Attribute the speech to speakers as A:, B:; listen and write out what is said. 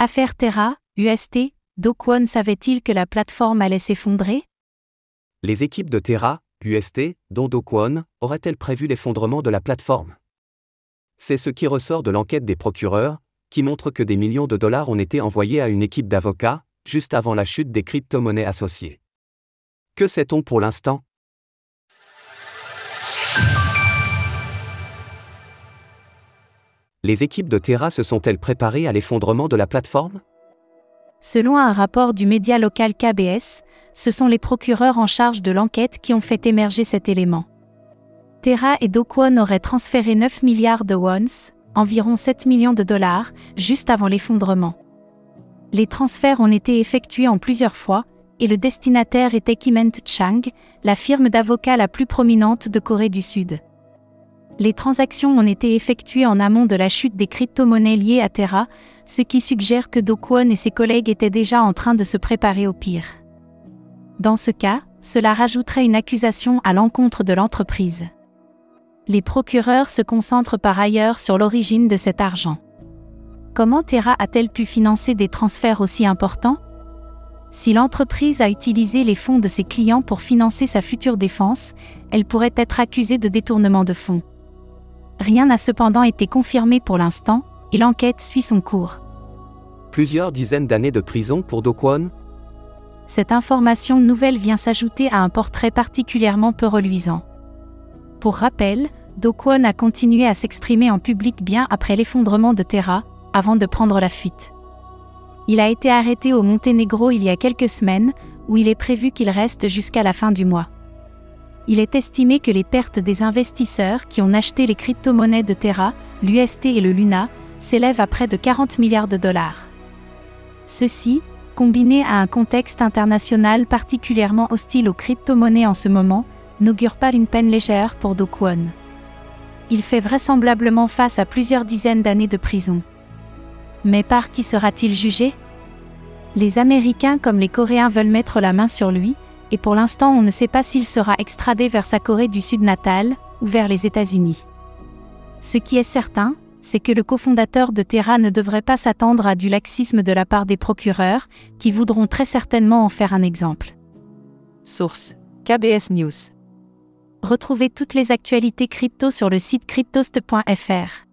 A: Affaire Terra, UST, Dokwon savait-il que la plateforme allait s'effondrer?
B: Les équipes de Terra, UST, dont Dokwon, auraient-elles prévu l'effondrement de la plateforme? C'est ce qui ressort de l'enquête des procureurs, qui montre que des millions de dollars ont été envoyés à une équipe d'avocats, juste avant la chute des crypto-monnaies associées. Que sait-on pour l'instant? Les équipes de Terra se sont-elles préparées à l'effondrement de la plateforme?
A: Selon un rapport du média local KBS, ce sont les procureurs en charge de l'enquête qui ont fait émerger cet élément. Terra et Dokwon auraient transféré 9 milliards de wons, environ 7 millions de dollars, juste avant l'effondrement. Les transferts ont été effectués en plusieurs fois, et le destinataire était Kiment Chang, la firme d'avocats la plus prominente de Corée du Sud. Les transactions ont été effectuées en amont de la chute des crypto-monnaies liées à Terra, ce qui suggère que Do et ses collègues étaient déjà en train de se préparer au pire. Dans ce cas, cela rajouterait une accusation à l'encontre de l'entreprise. Les procureurs se concentrent par ailleurs sur l'origine de cet argent. Comment Terra a-t-elle pu financer des transferts aussi importants? Si l'entreprise a utilisé les fonds de ses clients pour financer sa future défense, elle pourrait être accusée de détournement de fonds. Rien n'a cependant été confirmé pour l'instant, et l'enquête suit son cours.
B: Plusieurs dizaines d'années de prison pour Do Kwon?
A: Cette information nouvelle vient s'ajouter à un portrait particulièrement peu reluisant. Pour rappel, Do Kwon a continué à s'exprimer en public bien après l'effondrement de Terra, avant de prendre la fuite. Il a été arrêté au Monténégro il y a quelques semaines, où il est prévu qu'il reste jusqu'à la fin du mois. Il est estimé que les pertes des investisseurs qui ont acheté les crypto-monnaies de Terra, l'UST et le Luna, s'élèvent à près de 40 milliards de dollars. Ceci, combiné à un contexte international particulièrement hostile aux crypto-monnaies en ce moment, n'augure pas une peine légère pour Do Kwon. Il fait vraisemblablement face à plusieurs dizaines d'années de prison. Mais par qui sera-t-il jugé? Les Américains comme les Coréens veulent mettre la main sur lui, et pour l'instant on ne sait pas s'il sera extradé vers sa Corée du Sud natale ou vers les États-Unis. Ce qui est certain, c'est que le cofondateur de Terra ne devrait pas s'attendre à du laxisme de la part des procureurs, qui voudront très certainement en faire un exemple.
C: Source KBS News.
A: Retrouvez toutes les actualités crypto sur le site cryptost.fr.